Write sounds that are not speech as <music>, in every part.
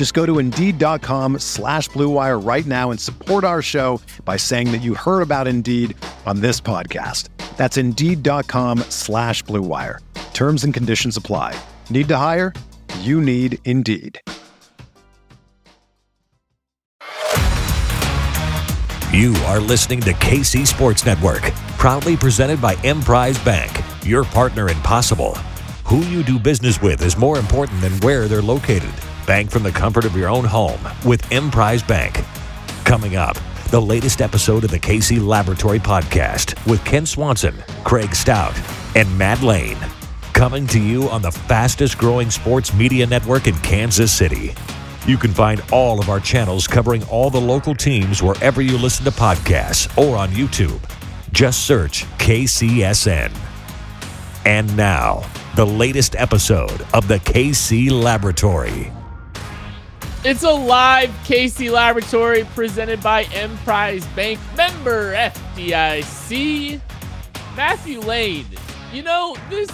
Just go to Indeed.com slash BlueWire right now and support our show by saying that you heard about Indeed on this podcast. That's Indeed.com slash BlueWire. Terms and conditions apply. Need to hire? You need Indeed. You are listening to KC Sports Network, proudly presented by Emprise Bank, your partner in possible. Who you do business with is more important than where they're located. Bank from the comfort of your own home with Emprise Bank. Coming up, the latest episode of the KC Laboratory Podcast with Kent Swanson, Craig Stout, and Matt Lane. Coming to you on the fastest growing sports media network in Kansas City. You can find all of our channels covering all the local teams wherever you listen to podcasts or on YouTube. Just search KCSN. And now, the latest episode of the KC Laboratory. It's a live KC Laboratory presented by Emprise Bank member FDIC. Matthew Lane, you know, this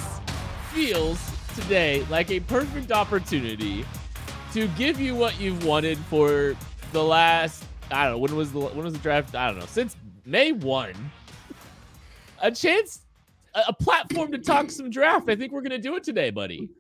feels today like a perfect opportunity to give you what you've wanted for the last I don't know when was the when was the draft? I don't know since May one. A chance a, platform to talk some draft. I think we're gonna do it today buddy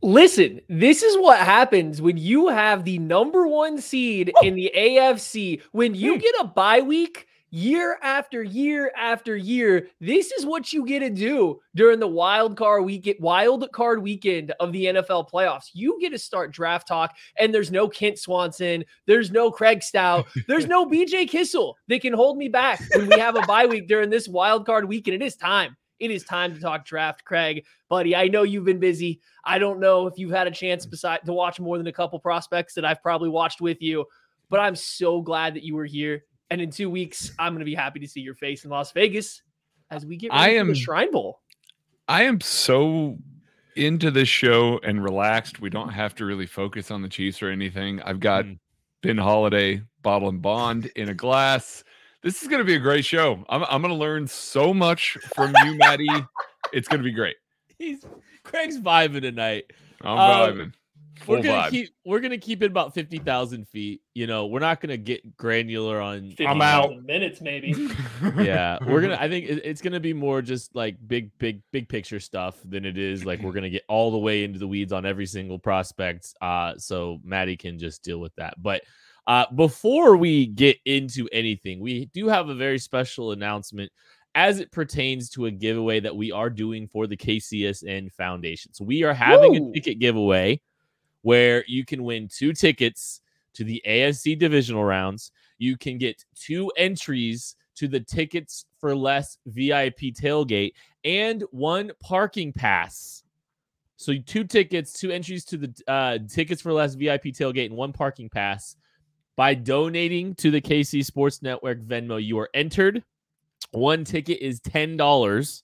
Listen, this is what happens when you have the number one seed in the AFC. When you hmm. get a bye week year after year after year, this is what you get to do during the wild card weekend, wild card weekend of the NFL playoffs. You get to start draft talk, and there's no Kent Swanson, there's no Craig Stout, there's no <laughs> BJ Kissel that can hold me back when we have a bye week during this wild card weekend. It is time. It is time to talk draft, Craig, buddy. I know you've been busy. I don't know if you've had a chance beside to watch more than a couple prospects that I've probably watched with you, but I'm so glad that you were here. And in two weeks, I'm going to be happy to see your face in Las Vegas as we get ready I for am- the Shrine Bowl. I am so into this show and relaxed. We don't have to really focus on the Chiefs or anything. I've got Mm. Ben Holladay bottle and bond in a glass. This is going to be a great show. I'm, I'm going to learn so much from you, Maddie. It's going to be great. he's Craig's vibing tonight I'm Um, vibing. we're gonna vibe. keep we're gonna keep it about 50,000 feet you know we're not gonna get granular on I'm out. minutes, maybe. <laughs> yeah we're gonna i think it- it's gonna be more just like big big big picture stuff than it is like we're gonna get all the way into the weeds on every single prospect uh so maddie can just deal with that but uh before we get into anything we do have a very special announcement as it pertains to a giveaway that we are doing for the kcsn foundation so we are having a ticket giveaway where you can win two tickets to the afc divisional rounds you can get two entries to the tickets for less VIP tailgate and one parking pass. So two tickets, two entries to the uh, tickets for less VIP tailgate and one parking pass. By donating to the KC Sports Network Venmo, you are entered. One ticket is ten dollars.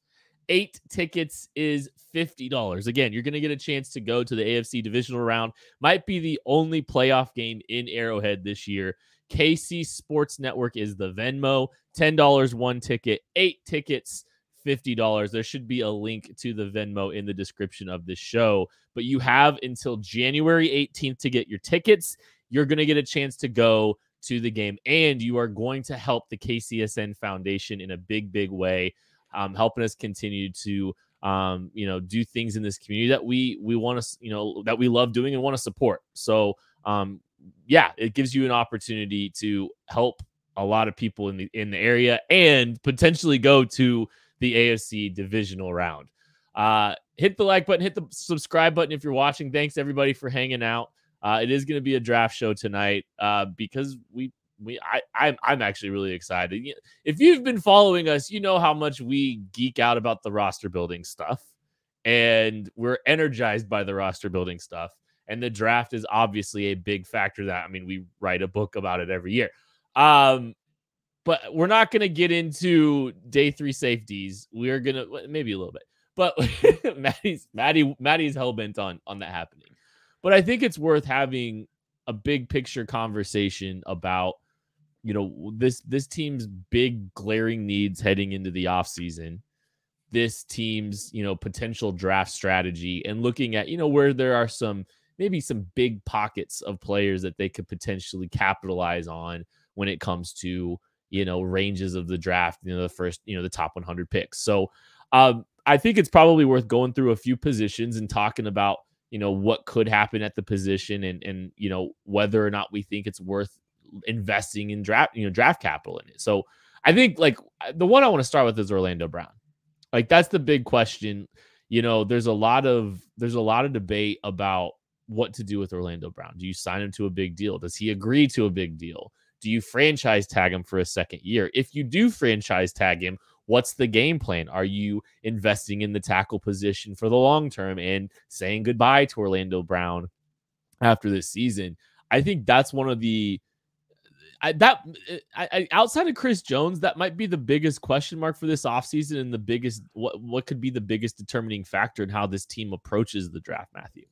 Eight tickets is fifty dollars. Again, you're going to get a chance to go to the AFC divisional round. Might be the only playoff game in Arrowhead this year. KC Sports Network is the Venmo. $10 one ticket, eight tickets, $50. There should be a link to the Venmo in the description of this show. But you have until January 18th to get your tickets. You're going to get a chance to go to the game, and you are going to help the KCSN Foundation in a big, big way, um, helping us continue to. Um, you know, do things in this community that we we want to, you know, that we love doing and want to support. So, um, yeah, it gives you an opportunity to help a lot of people in the in the area and potentially go to the AFC divisional round. Uh, hit the like button, hit the subscribe button if you're watching. Thanks everybody for hanging out. Uh, it is going to be a draft show tonight uh, because we we I I'm, I'm actually really excited. If you've been following us, you know how much we geek out about the roster building stuff, and we're energized by the roster building stuff. And the draft is obviously a big factor. That I mean, we write a book about it every year. Um, but we're not going to get into day three safeties. We're gonna maybe a little bit, but <laughs> Maddie's Maddie Maddie's hell bent on on that happening. But I think it's worth having a big picture conversation about you know this this team's big glaring needs heading into the offseason this team's you know potential draft strategy and looking at you know where there are some maybe some big pockets of players that they could potentially capitalize on when it comes to you know ranges of the draft you know the first you know the top 100 picks. So um i think it's probably worth going through a few positions and talking about you know what could happen at the position and and you know whether or not we think it's worth investing in draft you know draft capital in it. So i think like the one i want to start with is orlando brown. Like that's the big question. You know there's a lot of there's a lot of debate about what to do with orlando brown. Do you sign him to a big deal? Does he agree to a big deal? Do you franchise tag him for a second year? If you do franchise tag him, what's the game plan? Are you investing in the tackle position for the long term and saying goodbye to Orlando Brown after this season? I think that's one of the I, that I, I, outside of Chris Jones, that might be the biggest question mark for this offseason and the biggest what what could be the biggest determining factor in how this team approaches the draft, Matthew.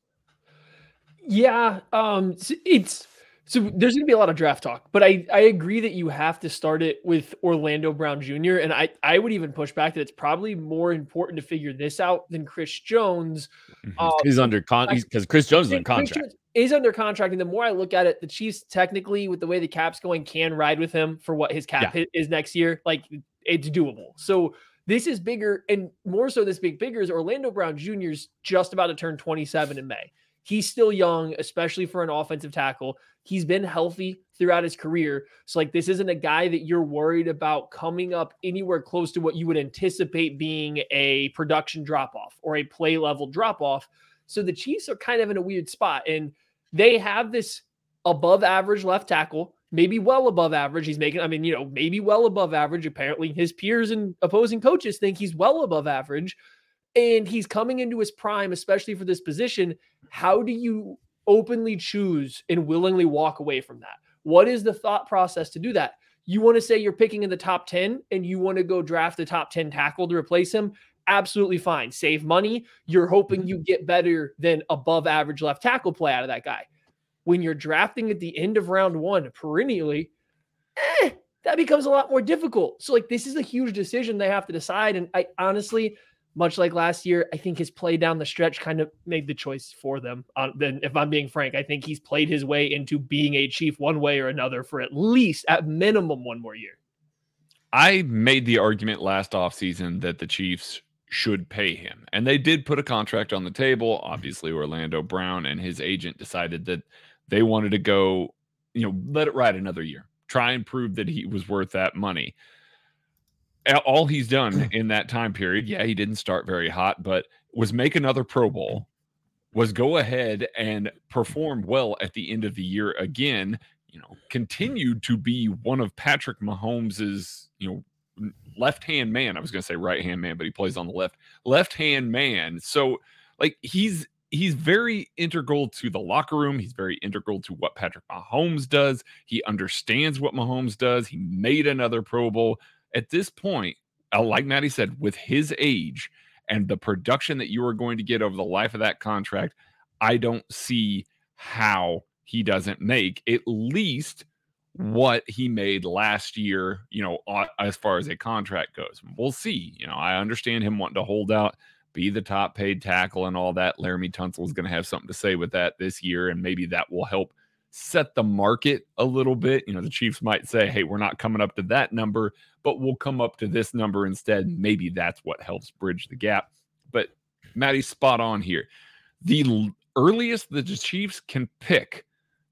Yeah, um it's so there's going to be a lot of draft talk, but I, I agree that you have to start it with Orlando Brown Jr. And I, I would even push back that it's probably more important to figure this out than Chris Jones. Mm-hmm. Um, he's under contract because Chris Jones is under contract. Is under contract, and the more I look at it, the Chiefs technically, with the way the cap's going, can ride with him for what his cap yeah. is next year. Like it's doable. So this is bigger, and more so. This big bigger is Orlando Brown Jr.'s just about to turn 27 in May. He's still young, especially for an offensive tackle. He's been healthy throughout his career. So, like, this isn't a guy that you're worried about coming up anywhere close to what you would anticipate being a production drop off or a play level drop off. So, the Chiefs are kind of in a weird spot. And they have this above average left tackle, maybe well above average. He's making, I mean, you know, maybe well above average. Apparently, his peers and opposing coaches think he's well above average. And he's coming into his prime, especially for this position. How do you openly choose and willingly walk away from that? What is the thought process to do that? You want to say you're picking in the top 10 and you want to go draft the top 10 tackle to replace him? Absolutely fine. Save money. You're hoping mm-hmm. you get better than above average left tackle play out of that guy. When you're drafting at the end of round one perennially, eh, that becomes a lot more difficult. So, like, this is a huge decision they have to decide. And I honestly, much like last year, I think his play down the stretch kind of made the choice for them. Uh, then, if I'm being frank, I think he's played his way into being a chief one way or another for at least, at minimum, one more year. I made the argument last offseason that the Chiefs should pay him, and they did put a contract on the table. Obviously, Orlando Brown and his agent decided that they wanted to go, you know, let it ride another year, try and prove that he was worth that money all he's done <clears throat> in that time period, yeah, he didn't start very hot, but was make another Pro Bowl, was go ahead and perform well at the end of the year again, you know, continued to be one of Patrick Mahomes's, you know, left hand man. I was going to say right hand man, but he plays on the left, left hand man. So, like, he's he's very integral to the locker room. He's very integral to what Patrick Mahomes does. He understands what Mahomes does. He made another Pro Bowl at this point, uh, like Maddie said, with his age and the production that you are going to get over the life of that contract, I don't see how he doesn't make at least what he made last year, you know, as far as a contract goes. We'll see. You know, I understand him wanting to hold out, be the top paid tackle and all that. Laremy Tunsil is going to have something to say with that this year, and maybe that will help set the market a little bit. You know, the Chiefs might say, hey, we're not coming up to that number, but we'll come up to this number instead. Maybe that's what helps bridge the gap. But Maddie's spot on here. The earliest that the Chiefs can pick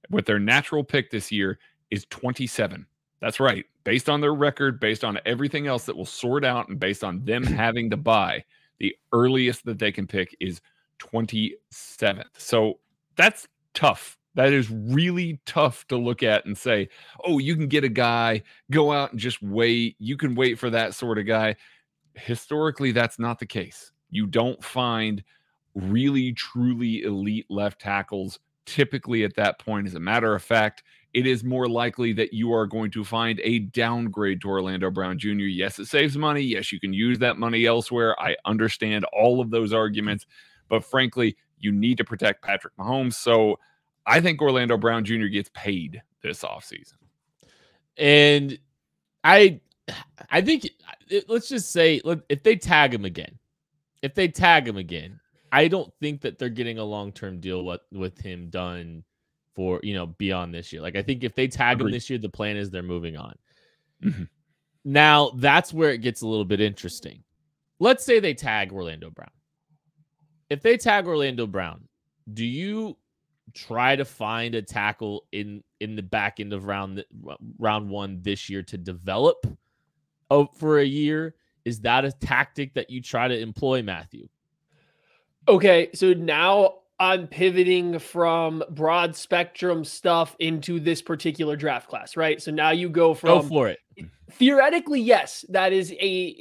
with their natural pick this year is 27. That's right. Based on their record, based on everything else that will sort out, and based on them <clears throat> having to buy, the earliest that they can pick is 27th. So that's tough. That is really tough to look at and say, oh, you can get a guy, go out and just wait. You can wait for that sort of guy. Historically, that's not the case. You don't find really, truly elite left tackles typically at that point. As a matter of fact, it is more likely that you are going to find a downgrade to Orlando Brown Jr. Yes, it saves money. Yes, you can use that money elsewhere. I understand all of those arguments, but frankly, you need to protect Patrick Mahomes. So I think Orlando Brown Jr. gets paid this offseason. And I I think let's just say if they tag him again, if they tag him again, I don't think that they're getting a long-term deal with, with him done for you know beyond this year. Like I think if they tag him this year, the plan is they're moving on. Mm-hmm. Now that's where it gets a little bit interesting. Let's say they tag Orlando Brown. If they tag Orlando Brown, do you try to find a tackle in in the back end of round round one this year to develop for a year? Is that a tactic that you try to employ, Matthew? Okay, so now I'm pivoting from broad spectrum stuff into this particular draft class, right? So now you go from go for it. Theoretically, yes, that is a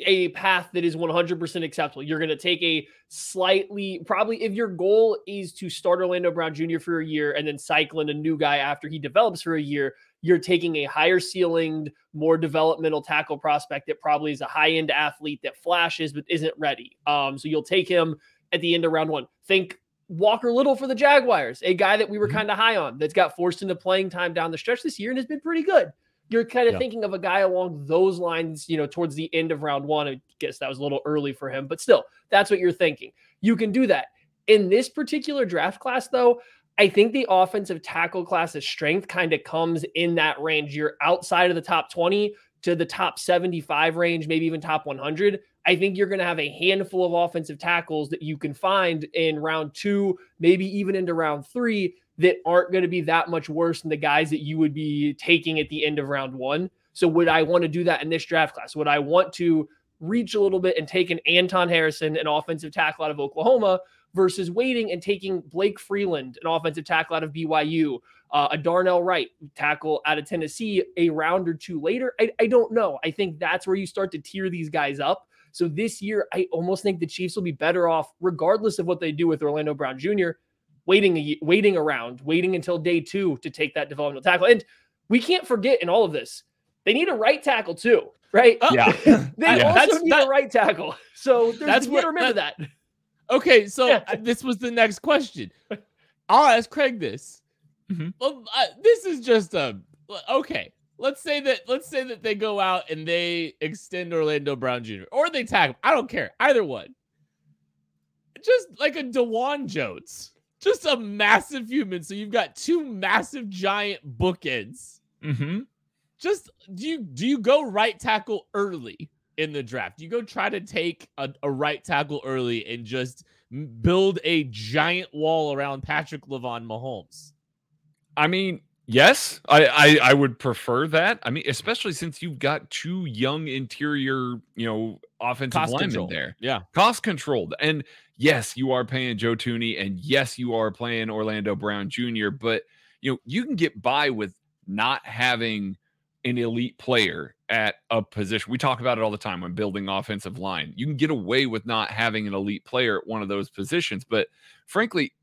a path that is 100% acceptable. You're going to take a slightly probably if your goal is to start Orlando Brown Jr. for a year and then cycle in a new guy after he develops for a year, you're taking a higher ceilinged, more developmental tackle prospect that probably is a high end athlete that flashes but isn't ready. Um, so you'll take him at the end of round one. Think Walker Little for the Jaguars, a guy that we were mm-hmm. kind of high on that's got forced into playing time down the stretch this year and has been pretty good. You're kind of thinking of a guy along those lines, you know, towards the end of round one. I guess that was a little early for him, but still, that's what you're thinking. You can do that. In this particular draft class, though, I think the offensive tackle class's strength kind of comes in that range. You're outside of the top 20 to the top 75 range, maybe even top 100. I think you're going to have a handful of offensive tackles that you can find in round two, maybe even into round three, that aren't going to be that much worse than the guys that you would be taking at the end of round one. So, would I want to do that in this draft class? Would I want to reach a little bit and take an Anton Harrison, an offensive tackle out of Oklahoma, versus waiting and taking Blake Freeland, an offensive tackle out of BYU, uh, a Darnell Wright tackle out of Tennessee, a round or two later? I, I don't know. I think that's where you start to tier these guys up so this year, I almost think the Chiefs will be better off, regardless of what they do with Orlando Brown Jr., waiting a, waiting around, waiting until day two to take that developmental tackle. And we can't forget in all of this, they need a right tackle too, right? Yeah, <laughs> they yeah. also that's, need that, a right tackle. So that's what remember that, that. Okay, so yeah. this was the next question. I'll ask Craig this. Mm-hmm. Well, uh, this is just a okay let's say that let's say that they go out and they extend Orlando Brown Jr. or they tag him. I don't care. Either one. Just like a Dawand Jones. Just a massive human. So you've got two massive giant bookends. Mm-hmm. Just do you do you go right tackle early in the draft? You go try to take a, a right tackle early and just build a giant wall around Patrick Lavon Mahomes? I mean, Yes, I, I, I would prefer that. I mean, especially since you've got two young interior, you know, offensive Cost linemen there. Yeah, cost controlled. And yes, you are paying Joe Thuney, and yes, you are playing Orlando Brown Jr. But you know, you can get by with not having an elite player at a position. We talk about it all the time when building offensive line. You can get away with not having an elite player at one of those positions, but frankly,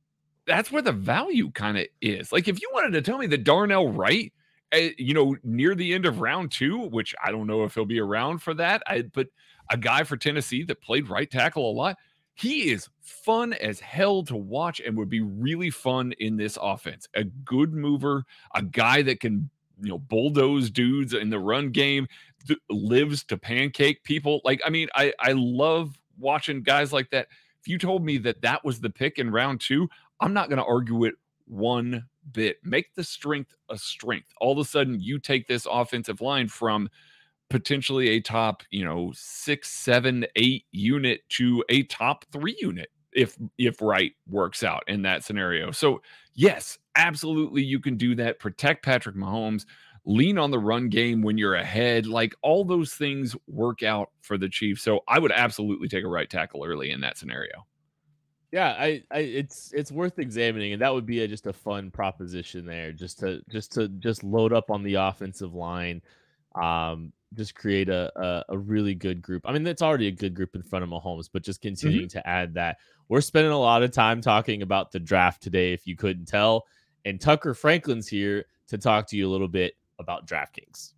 that's where the value kind of is. Like if you wanted to tell me that Darnell Wright, uh, you know, near the end of round two, which I don't know if he'll be around for that, I, but a guy for Tennessee that played right tackle a lot, he is fun as hell to watch and would be really fun in this offense. A good mover, a guy that can you know bulldoze dudes in the run game, th- lives to pancake people. Like I mean, I I love watching guys like that. If you told me that that was the pick in round two, I'm not going to argue it one bit. Make the strength a strength. All of a sudden, you take this offensive line from potentially a top, you know, six, seven, eight unit to a top three unit if if right works out in that scenario. So yes, absolutely you can do that. Protect Patrick Mahomes. lean on the run game when you're ahead. Like all those things work out for the Chiefs. So I would absolutely take a right tackle early in that scenario. Yeah, I, I it's it's worth examining, and that would be a, just a fun proposition there, just to just to just load up on the offensive line, um, just create a, a, a really good group. I mean, it's already a good group in front of Mahomes, but just continuing mm-hmm. to add that. We're spending a lot of time talking about the draft today, if you couldn't tell, and Tucker Franklin's here to talk to you a little bit about DraftKings.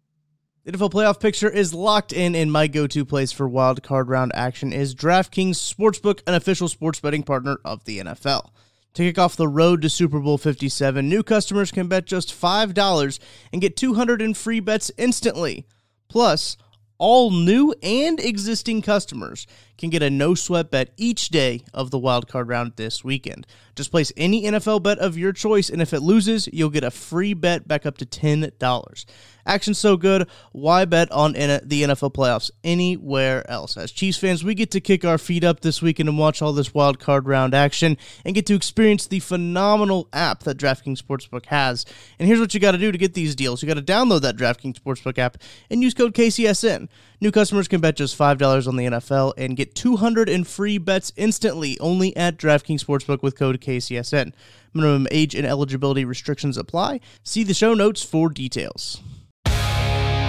The NFL playoff picture is locked in, and my go to place for wild card round action is DraftKings Sportsbook, an official sports betting partner of the NFL. To kick off the road to Super Bowl 57, new customers can bet just $5 and get 200 in free bets instantly. Plus, all new and existing customers can get a no sweat bet each day of the wildcard round this weekend. Just place any NFL bet of your choice, and if it loses, you'll get a free bet back up to $10. Action's so good, why bet on the NFL playoffs anywhere else? As Chiefs fans, we get to kick our feet up this weekend and watch all this wild card round action and get to experience the phenomenal app that DraftKings Sportsbook has. And here's what you got to do to get these deals. You got to download that DraftKings Sportsbook app and use code KCSN. New customers can bet just $5 on the NFL and get 200 in free bets instantly only at DraftKings Sportsbook with code KCSN. Minimum age and eligibility restrictions apply. See the show notes for details.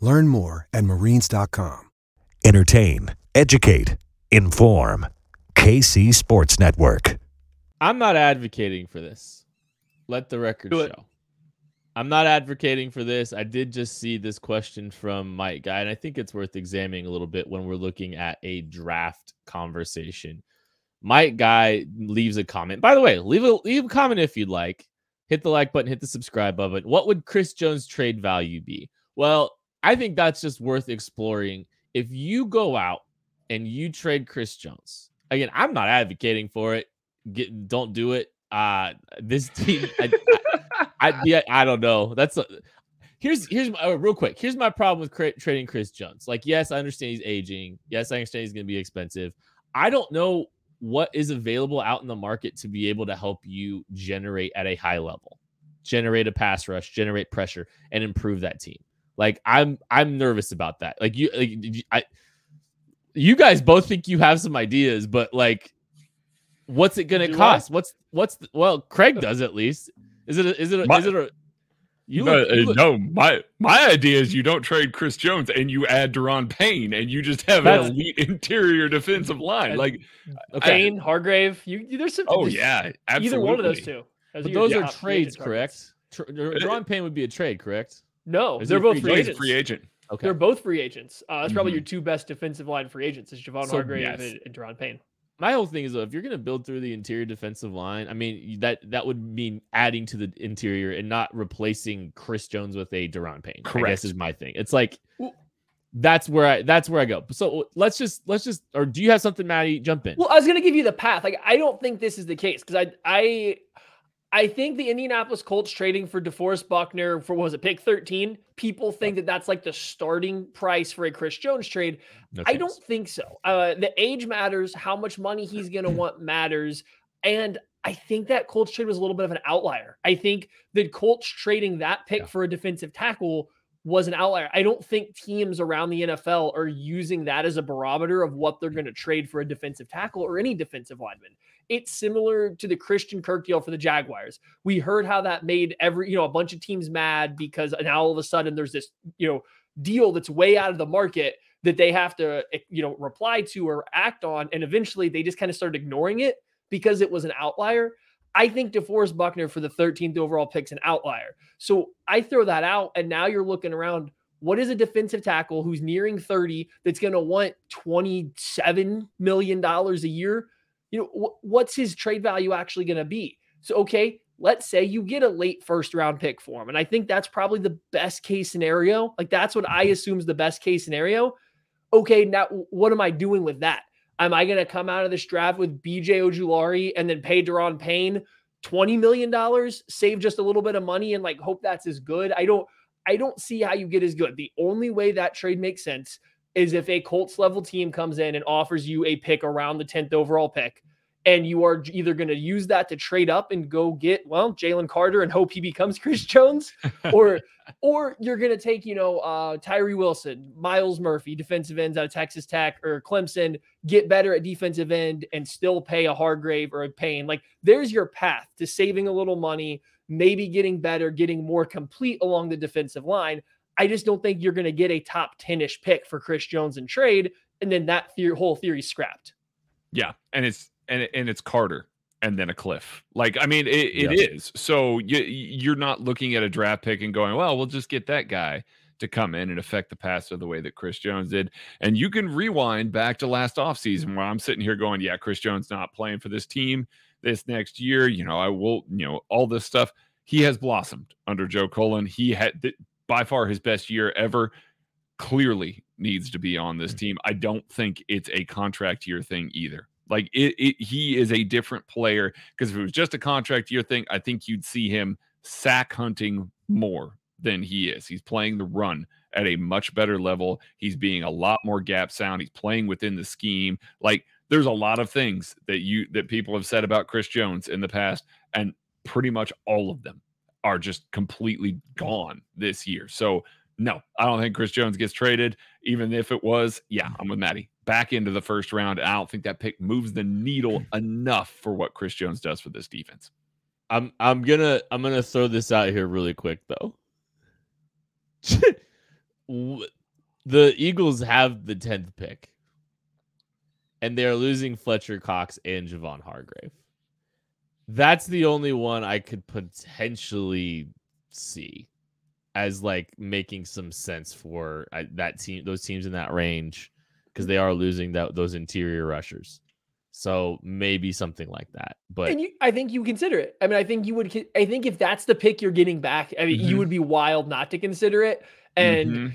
Learn more at marines.com. Entertain, educate, inform. KC Sports Network. I'm not advocating for this. Let the record show. I'm not advocating for this. I did just see this question from Mike Guy, and I think it's worth examining a little bit when we're looking at a draft conversation. Mike Guy leaves a comment. By the way, leave a leave a comment if you'd like. Hit the like button, hit the subscribe button. What would Chris Jones trade value be? Well, I think that's just worth exploring. If you go out and you trade Chris Jones, again, I'm not advocating for it. Get don't do it. Uh this <laughs> team, I, I, I, yeah, I don't know. That's a, here's here's my, uh, real quick. Here's my problem with cra- trading Chris Jones. Like, yes, I understand he's aging. Yes, I understand he's going to be expensive. I don't know what is available out in the market to be able to help you generate at a high level, generate a pass rush, generate pressure, and improve that team. Like I'm I'm nervous about that. Like you like I you guys both think you have some ideas, but like what's it gonna Do cost? I? What's what's the, well, Craig uh, does at least. Is it a, is it a, my, is it a you no, look, uh, you look, no, my my idea is you don't trade Chris Jones and you add Da'Ron Payne and you just have an elite <laughs> interior defensive line. Like Payne, Hargrave, you, there's some. Oh yeah, absolutely. Either one of those two. But those are trades, correct? Da'Ron uh, Payne would be a trade, correct? No, they're both free agents. Free agent. Okay. They're both free agents. Uh, that's mm-hmm. probably your two best defensive line free agents is Javon so, Hargrave yes. and, and Da'Ron Payne. my whole thing is though, if you're going to build through the interior defensive line, I mean that that would mean adding to the interior and not replacing Chris Jones with a Da'Ron Payne. Correct. I guess is my thing. It's like that's where I that's where I go. So let's just let's just or do you have something, Maddie? Jump in. Well, I was gonna give you the path. Like I don't think this is the case because I I I think the Indianapolis Colts trading for DeForest Buckner for was it pick 13? People think that that's like the starting price for a Chris Jones trade. No I don't think so. Uh, the age matters, how much money he's <clears throat> going to want matters. And I think that Colts trade was a little bit of an outlier. I think the Colts trading that pick yeah. for a defensive tackle was an outlier. I don't think teams around the NFL are using that as a barometer of what they're going to trade for a defensive tackle or any defensive lineman. It's similar to the Christian Kirk deal for the Jaguars. We heard how that made every, you know, a bunch of teams mad because now all of a sudden there's this, you know, deal that's way out of the market that they have to, eh, you know, reply to or act on. And eventually they just kind of started ignoring it because it was an outlier. I think DeForest Buckner for the 13th overall pick's an outlier. So I throw that out, and now you're looking around. What is a defensive tackle who's nearing 30 that's going to want $27 million a year? You know, wh- what's his trade value actually going to be? So, okay, let's say you get a late first round pick for him. And I think that's probably the best case scenario. Like, that's what I mm-hmm. assume is the best case scenario. Okay, now what am I doing with that? Am I going to come out of this draft with BJ Ojulari and then pay Da'Ron Payne $20 million, save just a little bit of money and like hope that's as good? I don't I don't see how you get as good. The only way that trade makes sense is if a Colts level team comes in and offers you a pick around the 10th overall pick and you are either going to use that to trade up and go get well Jalen Carter and hope he becomes <laughs> Chris Jones, or <laughs> or you're going to take you know uh, Tyree Wilson, Myles Murphy, defensive ends out of Texas Tech or Clemson, get better at defensive end and still pay a Hargrave or a Payne. Like there's your path to saving a little money, maybe getting better, getting more complete along the defensive line. I just don't think you're going to get a top 10ish pick for Chris Jones in trade, and then that theory, whole theory scrapped. Yeah, and it's and and it's Carter and then a cliff. Like I mean, it, it yep. is. So you you're not looking at a draft pick and going, well, we'll just get that guy to come in and affect the passer the way that Chris Jones did. And you can rewind back to last offseason where I'm sitting here going, yeah, Chris Jones not playing for this team this next year. You know, I will, you know, all this stuff. He has blossomed under Joe Cullen. He had th- by far his best year ever. Clearly needs to be on this mm. team. I don't think it's a contract year thing either. Like it, it he is a different player because if it was just a contract year thing, I think you'd see him sack hunting more than he is. He's playing the run at a much better level. He's being a lot more gap sound. He's playing within the scheme. Like there's a lot of things that you that people have said about Chris Jones in the past, and pretty much all of them are just completely gone this year. So no, I don't think Chris Jones gets traded. Even if it was, yeah, I'm with Maddie back into the first round. I don't think that pick moves the needle <clears throat> enough for what Chris Jones does for this defense. I'm I'm gonna I'm gonna throw this out here really quick though. <laughs> the Eagles have the tenth pick, and they're losing Fletcher Cox and Javon Hargrave. That's the only one I could potentially see as like making some sense for uh, that team, those teams in that range because they are losing that those interior rushers. So maybe something like that. But you, I think you consider it. I mean, I think you would. I think if that's the pick you're getting back, I mean, mm-hmm. you would be wild not to consider it. And mm-hmm.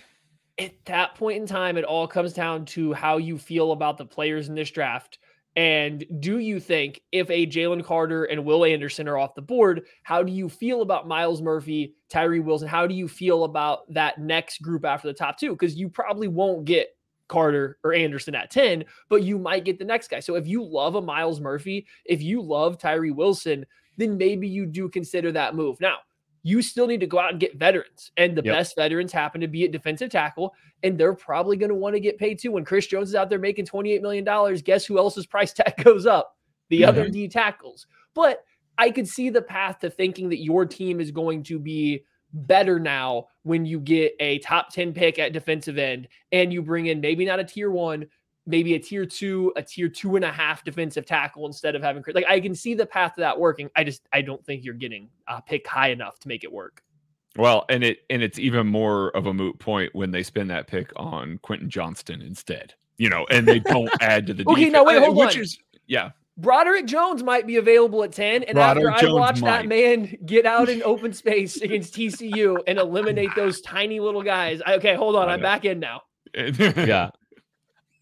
at that point in time, it all comes down to how you feel about the players in this draft. And do you think if a Jalen Carter and Will Anderson are off the board, how do you feel about Myles Murphy, Tyree Wilson? How do you feel about that next group after the top two? Because you probably won't get Carter or Anderson at 10, but you might get the next guy. So if you love a Myles Murphy, if you love Tyree Wilson, then maybe you do consider that move. Now, you still need to go out and get veterans. And the yep. best veterans happen to be at defensive tackle. And they're probably going to want to get paid too. When Chris Jones is out there making $28 million, guess who else's price <laughs> tag goes up? The mm-hmm. other D tackles. But I could see the path to thinking that your team is going to be better now when you get a top 10 pick at defensive end and you bring in maybe not a tier one, maybe a tier two, a tier two and a half defensive tackle instead of having like I can see the path to that working. I just I don't think you're getting a pick high enough to make it work. Well, and it and it's even more of a moot point when they spend that pick on Quentin Johnston instead. You know, and they don't add to the <laughs> okay, defense, now wait, eh, hold which on. is yeah, Broderick Jones might be available at 10. And Broderick after I Jones watch that man <laughs> get out in open space against TCU and eliminate those tiny little guys. I, okay, hold on. I I'm back in now. <laughs> yeah.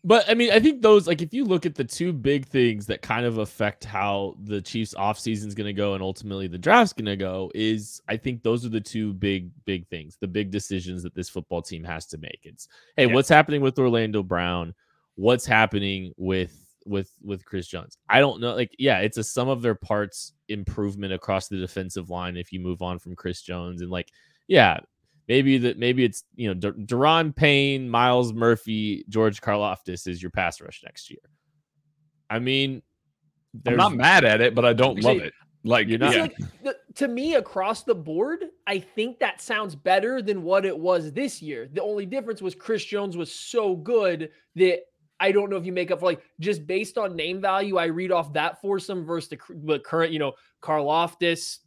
But I mean, I think those like if you look at the two big things that kind of affect how the Chiefs offseason is going to go and ultimately the draft's going to go is I think those are the two big big things, the big decisions that this football team has to make. It's hey, Yeah. what's happening with Orlando Brown? What's happening with with with Chris Jones? I don't know. Like, yeah, it's a sum of their parts improvement across the defensive line if you move on from Chris Jones and like, yeah, maybe that maybe it's you know Dur- Da'Ron Payne, Myles Murphy, George Karlaftis is your pass rush next year. I mean, I'm not mad at it, but I don't love it. Like, you're not- yeah, like, the, to me, across the board, I think that sounds better than what it was this year. The only difference was Chris Jones was so good that I don't know if you make up for like just based on name value. I read off that foursome versus the, the current, you know, Karlaftis,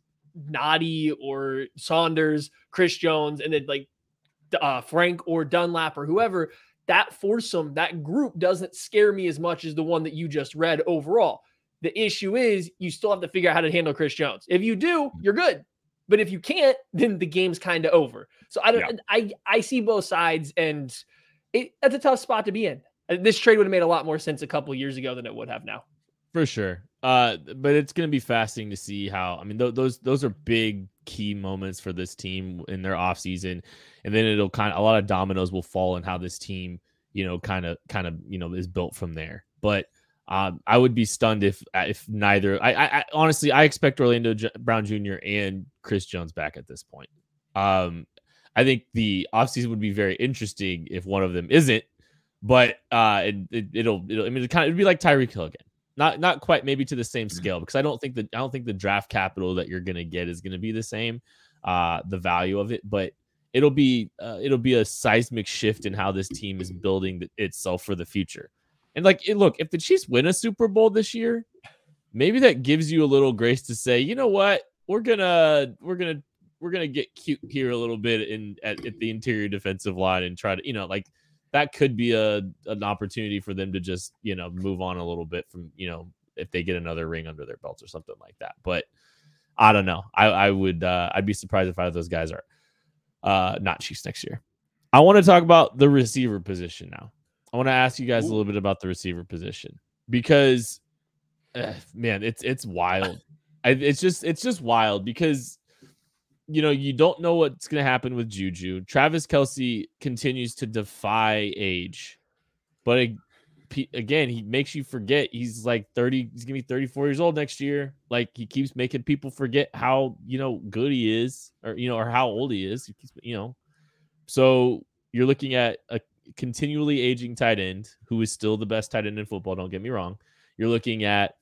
Nnadi or Saunders, Chris Jones, and then like uh, Frank or Dunlap or whoever. That foursome, that group doesn't scare me as much as the one that you just read overall. The issue is you still have to figure out how to handle Chris Jones. If you do, you're good. But if you can't, then the game's kind of over. So I don't Yeah. I I see both sides and it, that's a tough spot to be in. Uh, This trade would have made a lot more sense a couple years ago than it would have now. For sure. Uh, but it's going to be fascinating to see how. I mean, th- those those are big key moments for this team in their offseason. and then it'll kind of a lot of dominoes will fall in how this team, you know, kind of kind of you know is built from there. But um, I would be stunned if uh, if neither. I, I, I honestly I expect Orlando J- Brown Jr. and Chris Jones back at this point. Um, I think the offseason would be very interesting if one of them isn't, but uh, it, it, it'll it'll I mean it kind of it'd be like Tyreek Hill again not not quite maybe to the same Mhm. scale because I don't think that I don't think the draft capital that you're gonna get is gonna be the same, uh, the value of it, but it'll be uh, it'll be a seismic shift in how this team is building itself for the future. And like, it, look, if the Chiefs win a Super Bowl this year, maybe that gives you a little grace to say, you know what, we're gonna we're gonna we're gonna get cute here a little bit in at, at the interior defensive line and try to you know like that could be a an opportunity for them to just you know move on a little bit from you know if they get another ring under their belts or something like that. But I don't know. I I would uh, I'd be surprised if either of those guys are uh, not Chiefs next year. I want to talk about the receiver position now. I want to ask you guys a little bit about the receiver position because eh, man, it's it's wild. I, it's just it's just wild because you know you don't know what's going to happen with Juju. Travis Kelce continues to defy age, but ag- again, he makes you forget he's like 30, he's gonna be 34 years old next year. Like he keeps making people forget how you know good he is, or you know, or how old he is. He keeps, you know, so you're looking at a continually aging tight end who is still the best tight end in football. Don't get me wrong. You're looking at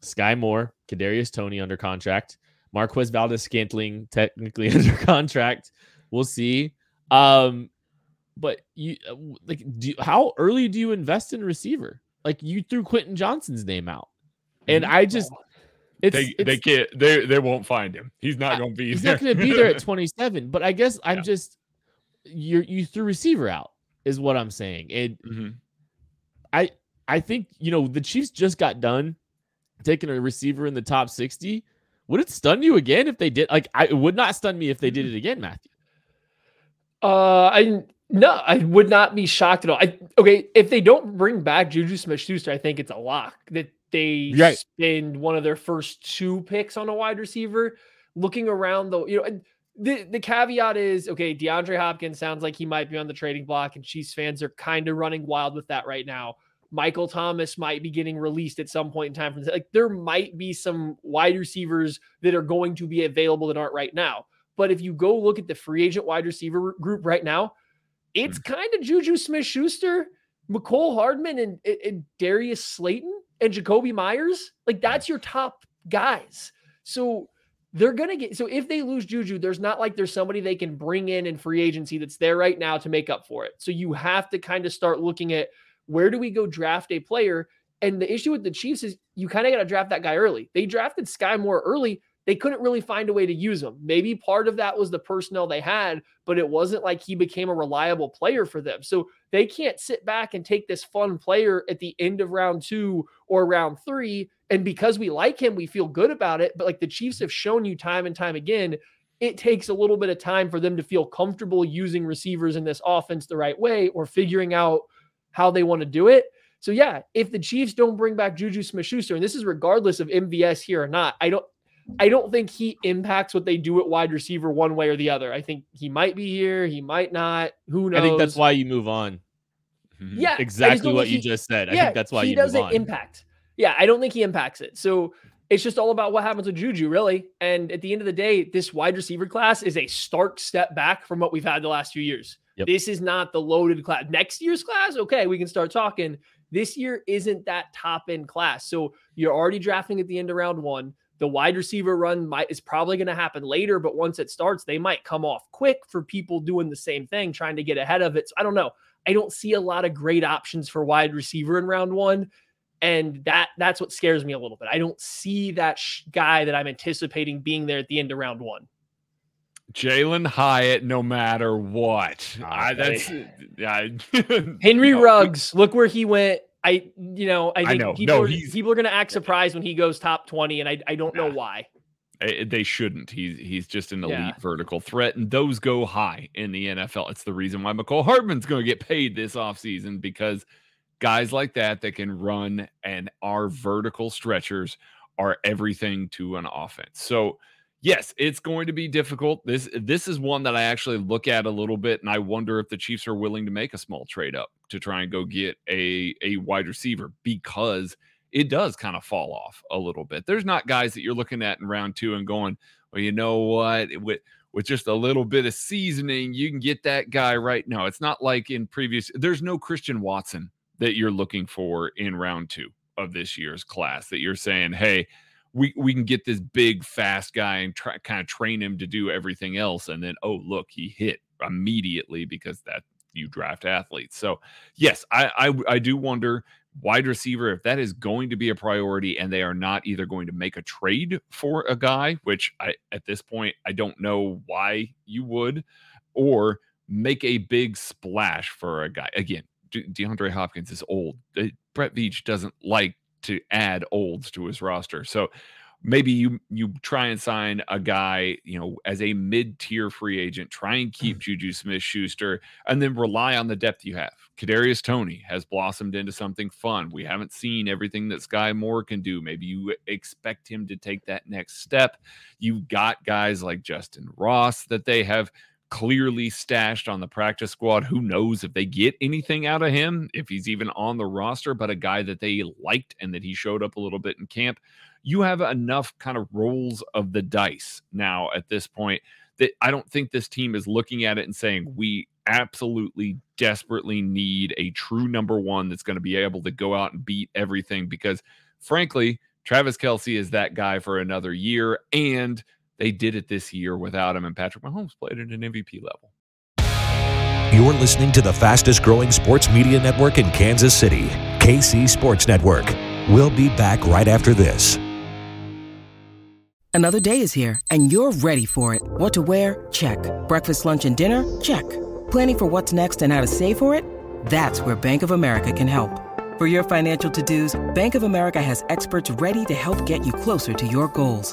Sky Moore, Kadarius Toney under contract, Marquez Valdes Scantling technically <laughs> under contract. We'll see. Um, but you uh, like, do you, how early do you invest in receiver? Like you threw Quentin Johnston's name out, and I just it's, they it's they can't they they won't find him. He's not going to be he's there. not going to be there at <laughs> 27. But I guess I'm Yeah. just you you threw receiver out is what I'm saying, and Mhm. I I think you know the Chiefs just got done taking a receiver in the top 60. Would it stun you again if they did? Like, I it would not stun me if they did it again, Matthew. Uh, I no, I would not be shocked at all. I okay if they don't bring back Juju Smith-Schuster, I think it's a lock that they Right. spend one of their first two picks on a wide receiver. Looking around though, you know, and the the caveat is okay. DeAndre Hopkins sounds like he might be on the trading block, and Chiefs fans are kind of running wild with that right now. Michael Thomas might be getting released at some point in time. From like there might be some wide receivers that are going to be available that aren't right now. But if you go look at the free agent wide receiver group right now, it's mm. kind of Juju Smith Schuster, Mecole Hardman, and, and- and Darius Slayton and Jakobi Meyers. Like that's your top guys. So they're gonna get so if they lose Juju, there's not like there's somebody they can bring in in free agency that's there right now to make up for it. So you have to kind of start looking at where do we go draft a player? And the issue with the Chiefs is you kind of got to draft that guy early. They drafted Sky Moore early. they couldn't really find a way to use him. Maybe part of that was the personnel they had, but it wasn't like he became a reliable player for them. So they can't sit back and take this fun player at the end of round two or round three. And because we like him, we feel good about it. But like the Chiefs have shown you time and time again, it takes a little bit of time for them to feel comfortable using receivers in this offense the right way or figuring out how they want to do it. So yeah, if the Chiefs don't bring back Juju Smith-Schuster, and this is regardless of MVS here or not, I don't I don't think he impacts what they do at wide receiver one way or the other. I think he might be here, he might not. Who knows? I think that's why you move on. <laughs> Yeah, <laughs> Exactly what think you just said. I yeah, think that's why he you doesn't on. impact. Yeah, I don't think he impacts it. So it's just all about what happens with Juju, really. And at the end of the day, this wide receiver class is a stark step back from what we've had the last few years. Yep. This is not the loaded class. Next year's class, okay, we can start talking. This year isn't that top end class. So you're already drafting at the end of round one. The wide receiver run might is probably going to happen later, but once it starts, they might come off quick for people doing the same thing, trying to get ahead of it. So I don't know. I don't see a lot of great options for wide receiver in round one and that that's what scares me a little bit. I don't see that sh- guy that I'm anticipating being there at the end of round one. Jalin Hyatt, no matter what. I, that's yeah. <laughs> Henry No, Ruggs, look where he went. I you know I I think know. people No, are, he's- people are going to act surprised when he goes top twenty, and I I don't know why. They shouldn't. He's he's just an elite Yeah. vertical threat, and those go high in the NFL. It's the reason why Mecole Hardman's going to get paid this offseason because guys like that that can run and are vertical stretchers are everything to an offense. So yes, it's going to be difficult. This this is one that I actually look at a little bit, and I wonder if the Chiefs are willing to make a small trade up to try and go mm-hmm. get a a wide receiver because it does kind of fall off a little bit. There's not guys that you're looking at in round two and going, well, you know what, with with just a little bit of seasoning, you can get that guy right. No, it's not like in previous. There's no Christian Watson that you're looking for in round two of this year's class that you're saying, hey, we we can get this big fast guy and try kind of train him to do everything else, and then oh look, he hit immediately because that you draft athletes. So yes, I I, I do wonder wide receiver if that is going to be a priority and they are not either going to make a trade for a guy which i at this point i don't know why you would or make a big splash for a guy again De- deandre hopkins is old brett veach doesn't like to add olds to his roster so maybe you you try and sign a guy you know as a mid-tier free agent try and keep mm. juju smith schuster and then rely on the depth you have. Kadarius Toney has blossomed into something fun. We haven't seen everything that Skyy Moore can do. Maybe you expect him to take that next step. You've got guys like Justyn Ross that they have clearly stashed on the practice squad. Who knows if they get anything out of him, if he's even on the roster, but a guy that they liked and that he showed up a little bit in camp. You have enough kind of rolls of the dice now at this point that I don't think this team is looking at it and saying, we absolutely desperately need a true number one that's going to be able to go out and beat everything because, frankly, Travis Kelce is that guy for another year. And they did it this year without him. And Patrick Mahomes played at an MVP level. You're listening to the fastest growing sports media network in Kansas City, KC Sports Network. We'll be back right after this. Another day is here, and you're ready for it. What to wear? Check. Breakfast, lunch, and dinner? Check. Planning for what's next and how to save for it? That's where Bank of America can help. For your financial to dos, Bank of America has experts ready to help get you closer to your goals.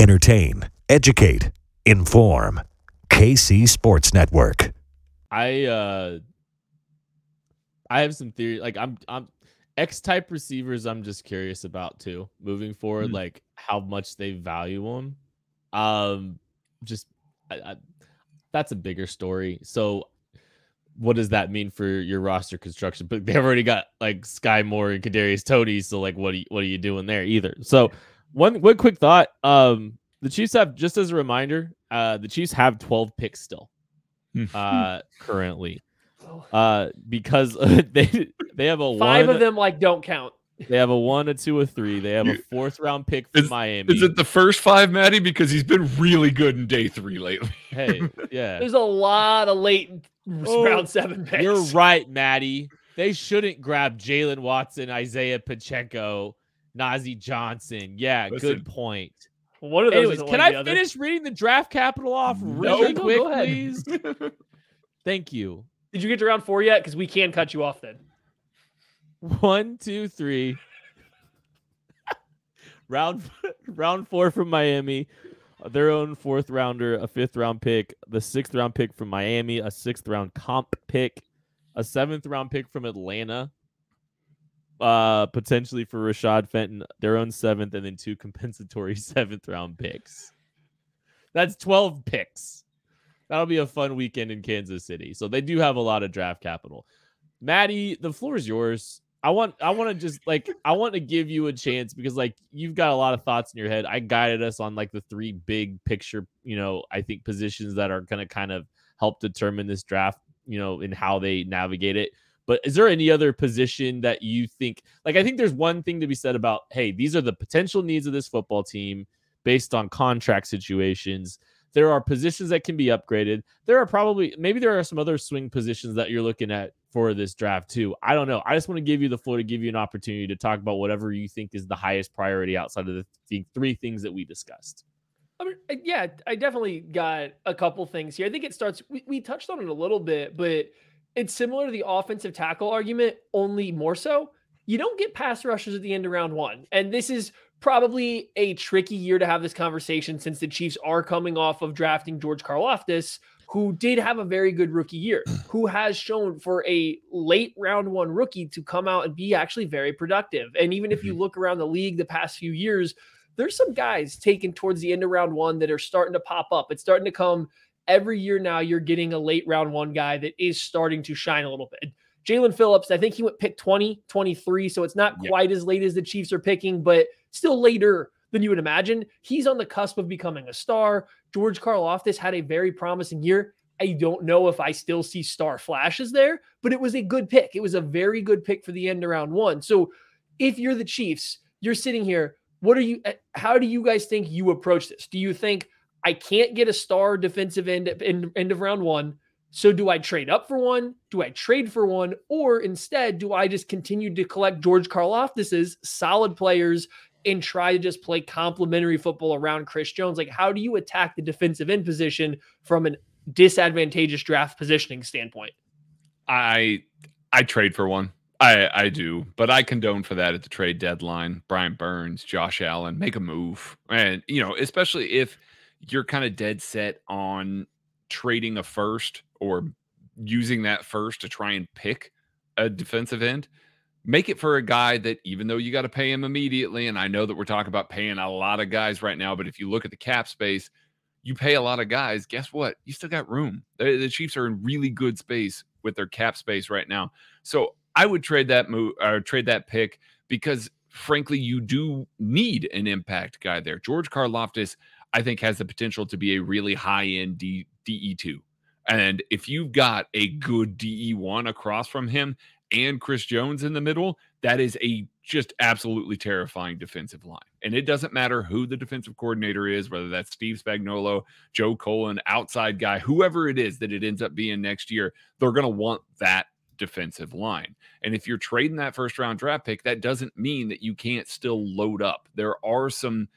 Entertain, educate, inform. KC Sports Network. I uh I have some theory. Like I'm I'm X type receivers, I'm just curious about too. Moving forward, Mhm. like how much they value them. Um, just I, I, that's a bigger story. So, what does that mean for your roster construction? But they've already got like Skyy Moore and Kadarius Toney. So, like, what are you, what are you doing there either? So, one one quick thought. Um, the Chiefs have just as a reminder, uh, the Chiefs have 12 picks still, Hmm. uh, currently, uh, because <laughs> they they have a Five one, of them like don't count. they have a one, a two, a three. They have a fourth round pick from Miami. Is it the first five, Maddie? Because he's been really good in day three lately. hey, <laughs> yeah, There's a lot of late Oh, round seven picks. You're right, Maddie. They shouldn't grab Jaylen Watson, Isiah Pacheco, Nazeeh Johnson. Yeah, Listen. good point. One of those. Anyways, can I the other. finish reading the draft capital off No, really no, quick, go please? <laughs> Thank you. Did you get to round four yet? Because we can cut you off then. One, two, three. <laughs> round round four from Miami, their own fourth rounder, a fifth round pick, the sixth round pick from Miami, a sixth round comp pick, a seventh round pick from Atlanta, uh, potentially for Rashad Fenton, their own seventh, and then two compensatory <laughs> seventh round picks. That's twelve picks. That'll be a fun weekend in Kansas City. So they do have a lot of draft capital. Maddie, the floor is yours. I want I want to just like I want to give you a chance because like you've got a lot of thoughts in your head. I guided us on like the three big picture, you know, I think positions that are going to kind of help determine this draft, you know, and how they navigate it. But is there any other position that you think like I think there's one thing to be said about hey, these are the potential needs of this football team based on contract situations. There are positions that can be upgraded. There are probably maybe there are some other swing positions that you're looking at for this draft too. I don't know. I just want to give you the floor to give you an opportunity to talk about whatever you think is the highest priority outside of the th- three things that we discussed. I mean, yeah, I definitely got a couple things here. I think it starts. We, we touched on it a little bit, but it's similar to the offensive tackle argument, only more so. You don't get pass rushers at the end of round one, and this is probably a tricky year to have this conversation since the Chiefs are coming off of drafting George Karlaftis, who did have a very good rookie year, <clears throat> who has shown for a late round one rookie to come out and be actually very productive. And even if you mm-hmm. look around the league the past few years, there's some guys taken towards the end of round one that are starting to pop up. It's starting to come every year now. You're getting a late round one guy that is starting to shine a little bit. Jaelan Phillips, I think he went pick 20, 23. So it's not Yeah. quite as late as the Chiefs are picking, but still later than you would imagine. He's on the cusp of becoming a star. George Karlaftis had a very promising year. I don't know if I still see star flashes there, but it was a good pick. It was a very good pick for the end of round one. So if you're the Chiefs, you're sitting here. What are you? eh, How do you guys think you approach this? Do you think I can't get a star defensive end at end, end of round one? So do I trade up for one? Do I trade for one? Or instead, do I just continue to collect George Karlaftis's solid players and try to just play complementary football around Chris Jones? Like, how do you attack the defensive end position from an disadvantageous draft positioning standpoint? I I trade for one. I I do, but I condone for that at the trade deadline. Brian Burns, Josh Allen, make a move, and you know, especially if you're kind of dead set on trading a first or using that first to try and pick a defensive end. Make it for a guy that even though you got to pay him immediately, and I know that we're talking about paying a lot of guys right now, but if you look at the cap space, you pay a lot of guys. Guess what? You still got room. The, the Chiefs are in really good space with their cap space right now. So I would trade that move or trade that pick because frankly, you do need an impact guy there. George Karlaftis, I think, has the potential to be a really high end D, DE2. And if you've got a good DE1 across from him and Chris Jones in the middle, that is a just absolutely terrifying defensive line. And it doesn't matter who the defensive coordinator is, whether that's Steve Spagnuolo, Joe Cullen, outside guy, whoever it is that it ends up being next year, they're going to want that defensive line. And if you're trading that first round draft pick, that doesn't mean that you can't still load up. There are some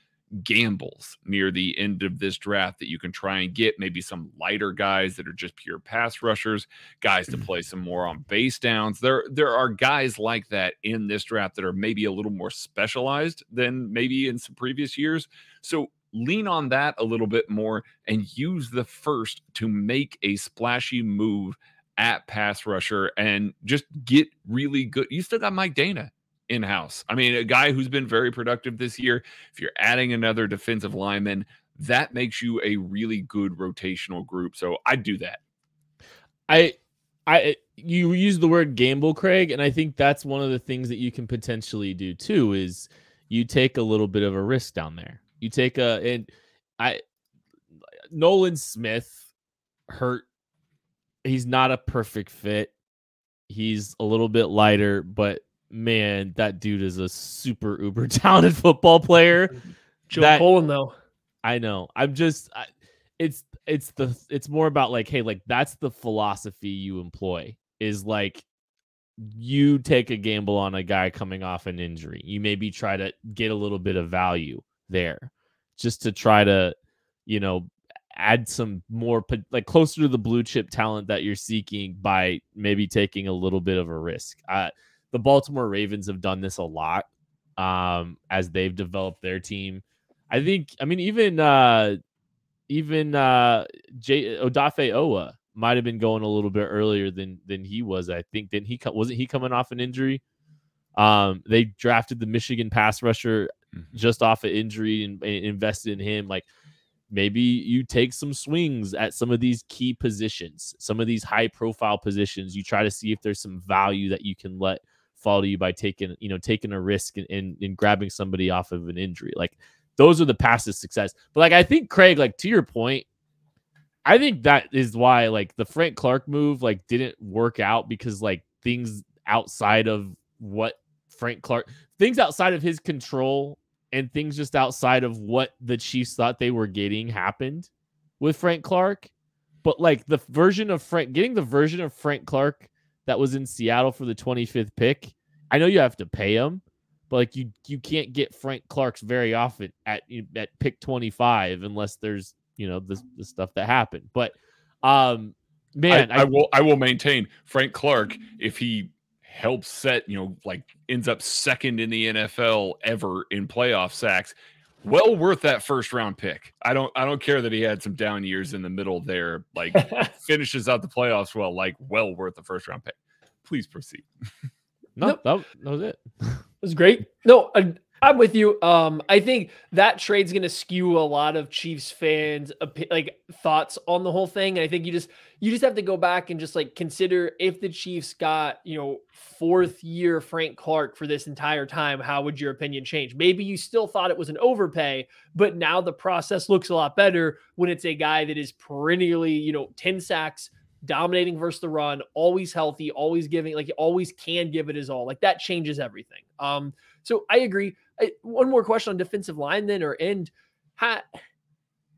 gambles near the end of this draft that you can try and get maybe some lighter guys that are just pure pass rushers, guys to mm-hmm. play some more on base downs. There there are guys like that in this draft that are maybe a little more specialized than maybe in some previous years. So lean on that a little bit more and use the first to make a splashy move at pass rusher and just get really good. You still got Mike Danna in house. I mean, a guy who's been very productive this year, if you're adding another defensive lineman, that makes you a really good rotational group. So I'd do that. I I you use the word gamble, Craig, and I think that's one of the things that you can potentially do too is you take a little bit of a risk down there. You take a and I Nolan Smith hurt. He's not a perfect fit. He's a little bit lighter, but man, that dude is a super uber <laughs> talented football player. Joe That- Cullen though. I know. I'm just I, it's it's the it's more about like hey, like that's the philosophy you employ is like you take a gamble on a guy coming off an injury. You maybe try to get a little bit of value there just to try to, you know, add some more like closer to the blue chip talent that you're seeking by maybe taking a little bit of a risk. Uh, the Baltimore Ravens have done this a lot um, as they've developed their team. I think, I mean, even uh, even uh, J- Odafe Oweh might have been going a little bit earlier than than he was. I think didn't he? Wasn't he coming off an injury? Um, they drafted the Michigan pass rusher Mhm. just off an injury and, and invested in him. Like maybe you take some swings at some of these key positions, some of these high profile positions. You try to see if there's some value that you can let fall to you by taking, you know, taking a risk and, and, grabbing somebody off of an injury. Like those are the to success. But like I think Craig, like to your point, I think that is why like the Frank Clark move like didn't work out because like things outside of what Frank Clark things outside of his control and things just outside of what the Chiefs thought they were getting happened with Frank Clark. But like the version of Frank getting the version of Frank Clark that was in Seattle for the 25th pick, I know you have to pay him, but like you you can't get Frank Clark's very often at at pick 25 unless there's, you know, this the stuff that happened. But um man, I, I will I will maintain Frank Clark if he helps set, you know, like ends up second in the NFL ever in playoff sacks, well worth that first round pick. I don't I don't care that he had some down years in the middle there, like <laughs> finishes out the playoffs well, like well worth the first round pick. Please proceed. no, Nope. that, that was it. <laughs> It was great. No, I, I'm with you. Um, I think that trade's going to skew a lot of Chiefs fans' like thoughts on the whole thing. And I think you just you just have to go back and just like consider if the Chiefs got you know fourth year Frank Clark for this entire time, how would your opinion change? Maybe you still thought it was an overpay, but now the process looks a lot better when it's a guy that is perennially you know ten sacks. Dominating versus the run, always healthy, always giving, like always can give it his all. Like that changes everything. Um, so I agree. I, one more question on defensive line then or end. Ha,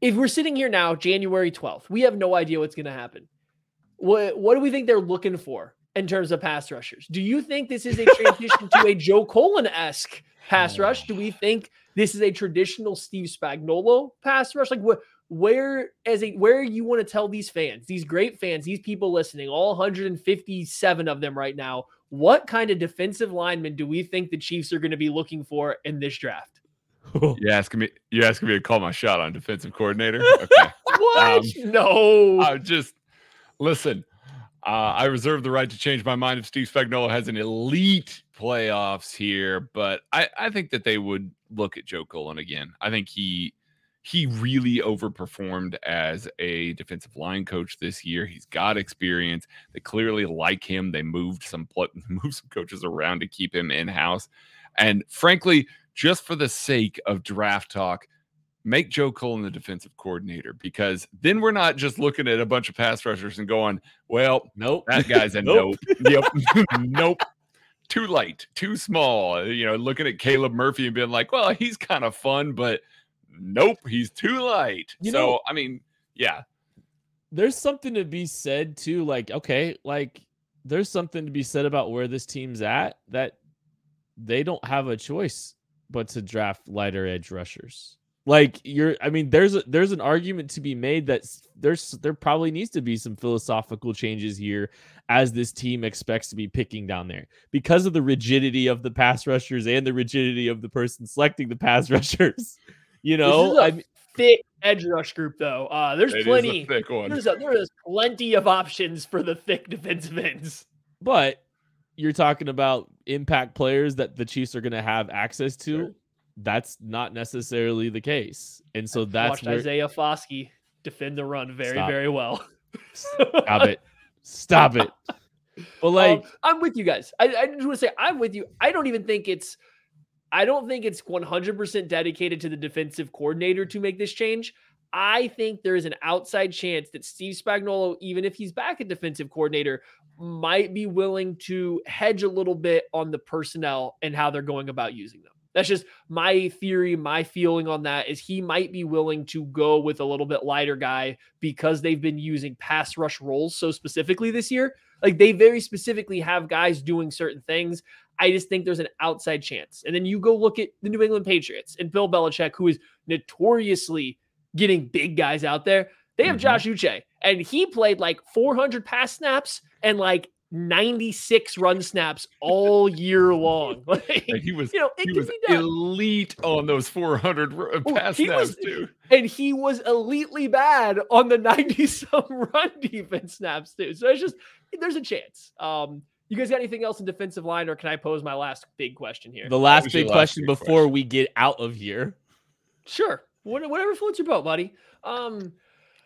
if we're sitting here now, January 12th, we have no idea what's going to happen. What what do we think they're looking for in terms of pass rushers? Do you think this is a transition to a <laughs> Joe Cullen esque pass rush? Do we think this is a traditional Steve Spagnuolo pass rush? Like what? Where as a where you want to tell these fans, these great fans, these people listening, all 157 of them right now, what kind of defensive lineman do we think the Chiefs are going to be looking for in this draft? <laughs> You asking me you asking me to call my shot on defensive coordinator? <laughs> Okay. What? Um, no. I just listen. Uh, I reserve the right to change my mind if Steve Spagnuolo has an elite playoffs here, but I, I think that they would look at Joe Cullen again. I think he he really overperformed as a defensive line coach this year. He's got experience. They clearly like him. They moved some <laughs> moved some coaches around to keep him in house, and frankly, just for the sake of draft talk, make Joe Cullen the defensive coordinator because then we're not just looking at a bunch of pass rushers and going, well, Nope. that guy's a <laughs> Nope. nope. yep. <laughs> nope. Too light, too small. You know, looking at Caleb Murphy and being like, well, he's kind of fun, but nope, he's too light. You so, know- I mean, yeah. there's something to be said too like okay like there's something to be said about where this team's at that they don't have a choice but to draft lighter edge rushers like you're i mean there's a, there's an argument to be made that there's there probably needs to be some philosophical changes here as this team expects to be picking down there because of the rigidity of the pass rushers and the rigidity of the person selecting the pass <laughs> rushers you This know is a I mean, thick edge rush group, though. Uh, there's It is a plenty. thick one. There's a, there is plenty of options for the thick <laughs> defensive ends. But you're talking about impact players that the Chiefs are going to have access to. Sure. That's not necessarily the case, and so that's Watched where, Isaiah Foskey defend the run very, Stop. very well. stop it, <laughs> stop it. But like, Um, I'm with you guys. I, I just want to say I'm with you. I don't even think it's I don't think it's 100% dedicated to the defensive coordinator to make this change. I think there is an outside chance that Steve Spagnuolo, even if he's back at defensive coordinator, might be willing to hedge a little bit on the personnel and how they're going about using them. That's just my theory, my feeling on that is he might be willing to go with a little bit lighter guy because they've been using pass rush roles so specifically this year. Like they very specifically have guys doing certain things. I just think there's an outside chance. And then you go look at the New England Patriots and Bill Belichick, who is notoriously getting big guys out there. They have Mhm. Josh Uche, and he played like 400 pass snaps and like 96 run snaps all <laughs> year long. <laughs> Like, he was you know, it he was elite on those 400 r- Oh, pass he snaps was- too. and he was elitely bad on the <laughs> 90 some run defense snaps too. So it's just there's a chance. Um, you guys got anything else in defensive line, or can I pose my last big question here? the last big last question big before question? we get out of here. Sure, whatever floats your boat, buddy. Um,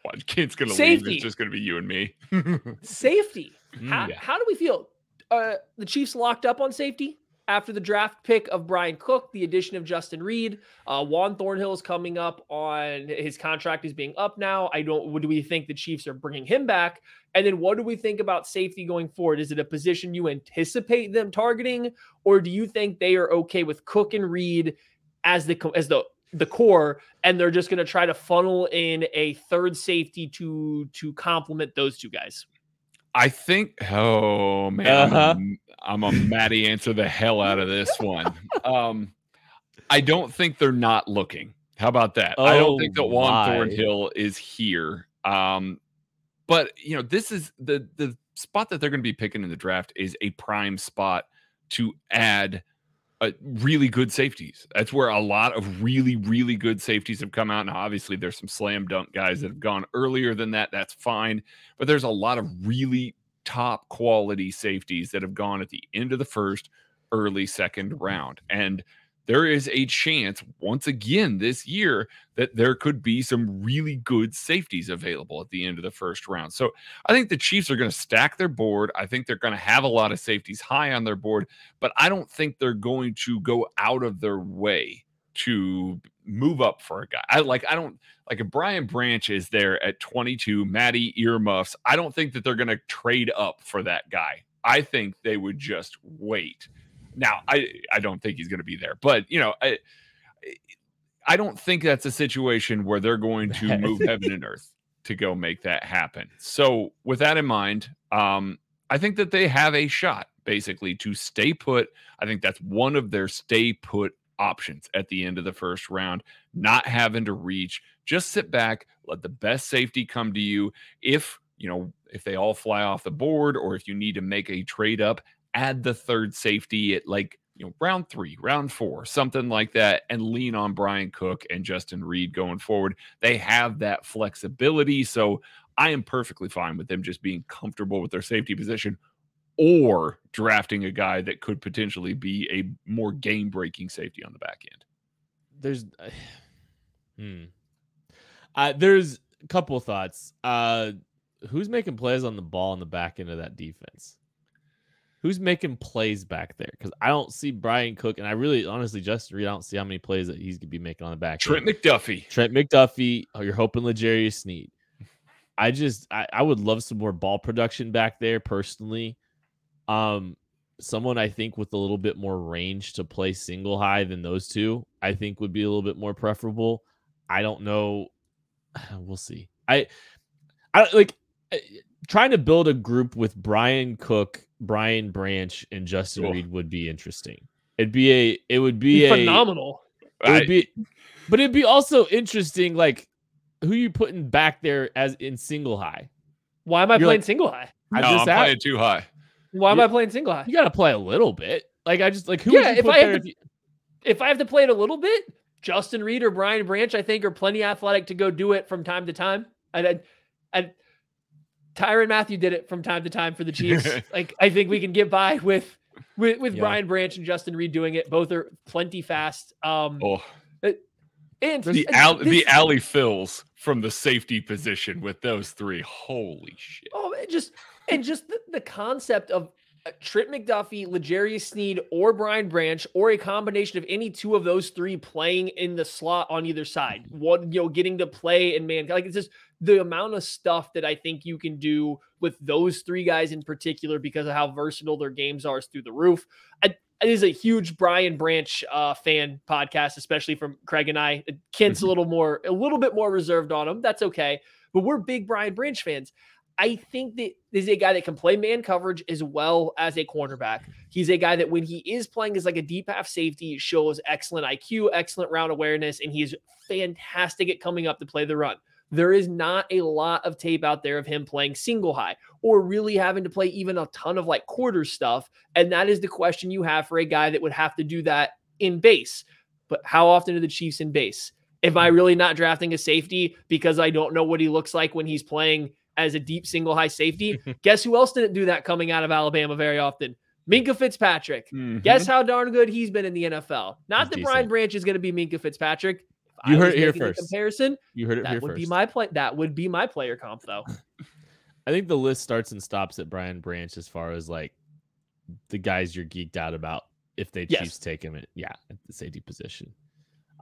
One kid's gonna leave. It's just gonna be you and me. <laughs> safety. How, Mm. how do we feel? Uh, the Chiefs locked up on safety after the draft pick of Bryan Cook, the addition of Justin Reid. Uh, Juan Thornhill is coming up on his contract is being up now. I don't. What do we think the Chiefs are bringing him back? And then what do we think about safety going forward? Is it a position you anticipate them targeting, or do you think they are okay with Cook and Reid as the as the the core, and they're just going to try to funnel in a third safety to to complement those two guys? I think. Oh man, Uh-huh. I'm, a, I'm a Matty answer the hell out of this one. <laughs> Um, I don't think they're not looking. How about that? I don't think that Oh, Juan my. Thornhill is here. Um, but you know, this is the the spot that they're going to be picking in the draft is a prime spot to add uh, really good safeties. That's where a lot of really, really good safeties have come out. Now, obviously, there's some slam dunk guys that have gone earlier than that. That's fine. But there's a lot of really top quality safeties that have gone at the end of the first, early second round. And there is a chance, once again this year, that there could be some really good safeties available at the end of the first round. So I think the Chiefs are going to stack their board. I think they're going to have a lot of safeties high on their board, but I don't think they're going to go out of their way to move up for a guy. I like, I don't like if Brian Branch is there at 22, Matty earmuffs. I don't think that they're going to trade up for that guy. I think they would just wait. Now, I I don't think he's going to be there, but you know, I I don't think that's a situation where they're going to <laughs> move heaven and earth to go make that happen. So, with that in mind, um, I think that they have a shot basically to stay put. I think that's one of their stay put options at the end of the first round, not having to reach. Just sit back, let the best safety come to you. If you know if they all fly off the board, or if you need to make a trade up, add the third safety at like you know round three, round four, something like that, and lean on Bryan Cook and Justin Reid going forward. They have that flexibility, so I am perfectly fine with them just being comfortable with their safety position or drafting a guy that could potentially be a more game breaking safety on the back end. there's <sighs> hmm. Uh, there's a couple thoughts. Uh, who's making plays on the ball in the back end of that defense? Who's making plays back there? Because I don't see Bryan Cook, and I really, honestly, Justin Reid, I don't see how many plays that he's gonna be making on the back. Trent end. McDuffie. Trent McDuffie. Oh, you're hoping L'Jarius Sneed. I just, I, I would love some more ball production back there personally. Um, someone I think with a little bit more range to play single high than those two, I think would be a little bit more preferable. I don't know. <sighs> We'll see. I, I like uh, trying to build a group with Brian Cook, Brian Branch, and Justin Cool. Reid would be interesting. It'd be a, it would be a phenomenal. it would I- be, but it'd be also interesting, like who you putting back there as in single high. Why am I You're playing like- single high? I no, I'm just asked- playing too high. Why am Yeah. I playing single high? You got to play a little bit. Like I just like who? Yeah, would you if put I have there to- you- if I have to play it a little bit, Justin Reid or Brian Branch, I think, are plenty athletic to go do it from time to time. And and, and Tyrann Mathieu did it from time to time for the Chiefs. <laughs> like I think we can get by with with with Yeah. Brian Branch and Justin Reid doing it. Both are plenty fast. Um, Oh, and the and al- this- the alley fills from the safety position with those three. Holy shit! Oh, it just and just the, the concept of uh, Trent McDuffie, L'Jarius Sneed, or Brian Branch, or a combination of any two of those three playing in the slot on either side. One, you know, getting to play in man, like it's just the amount of stuff that I think you can do with those three guys in particular because of how versatile their games are is through the roof. I, it is a huge Brian Branch uh, fan podcast, especially from Craig and I. Kent's a little more, a little bit more reserved on him. That's okay, but we're big Brian Branch fans. I think that this is a guy that can play man coverage as well as a cornerback. He's a guy that when he is playing as like a deep half safety, shows excellent IQ, excellent round awareness, and he's fantastic at coming up to play the run. There is not a lot of tape out there of him playing single high or really having to play even a ton of like quarter stuff. And that is the question you have for a guy that would have to do that in base. But how often are the Chiefs in base? Am I really not drafting a safety because I don't know what he looks like when he's playing as a deep single high safety? <laughs> Guess who else didn't do that coming out of Alabama very often? Minkah Fitzpatrick. Mhm. Guess how darn good he's been in the NFL. Not He's that decent. Brian Branch is going to be Minkah Fitzpatrick. You I heard it here first. Comparison. You heard it That here would first. be my play. That would be my player comp, though. <laughs> I think the list starts and stops at Brian Branch as far as like the guys you're geeked out about if they Yes. Chiefs take him at yeah at the safety position.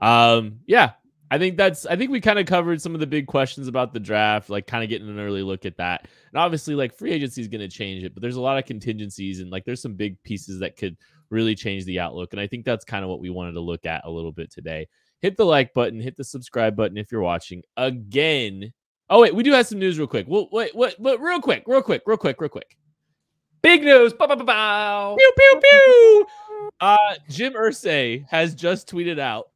Um, yeah, I think that's I think we kind of covered some of the big questions about the draft, like kind of getting an early look at that. And obviously, like free agency is going to change it, but there's a lot of contingencies and like there's some big pieces that could really change the outlook. And I think that's kind of what we wanted to look at a little bit today. Hit the like button, hit the subscribe button if you're watching. Again, Oh wait, we do have some news real quick. Well, wait, what? But real quick, real quick, real quick, real quick. Big news. Bow, bow, bow, bow. Pew pew pew. Uh, Jim Irsay has just tweeted out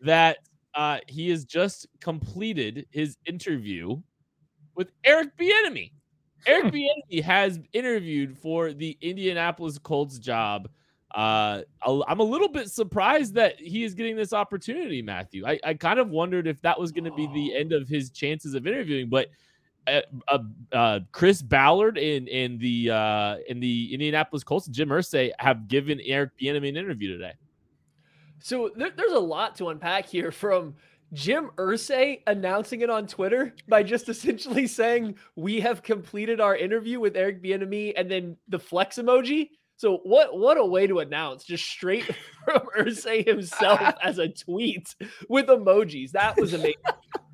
that uh, he has just completed his interview with Eric Bieniemy. Eric Bieniemy has interviewed for the Indianapolis Colts job. Uh, I'm a little bit surprised that he is getting this opportunity, Matthew. I, I kind of wondered if that was going to be the end of his chances of interviewing, but uh, uh, uh, Chris Ballard and and the uh, in the Indianapolis Colts, Jim Irsay have given Eric Bieniemy an interview today. So there, there's a lot to unpack here from Jim Irsay announcing it on Twitter by just essentially saying we have completed our interview with Eric Bieniemy and then the flex emoji. So what what a way to announce just straight <laughs> from Irsay himself <laughs> as a tweet with emojis. That was amazing.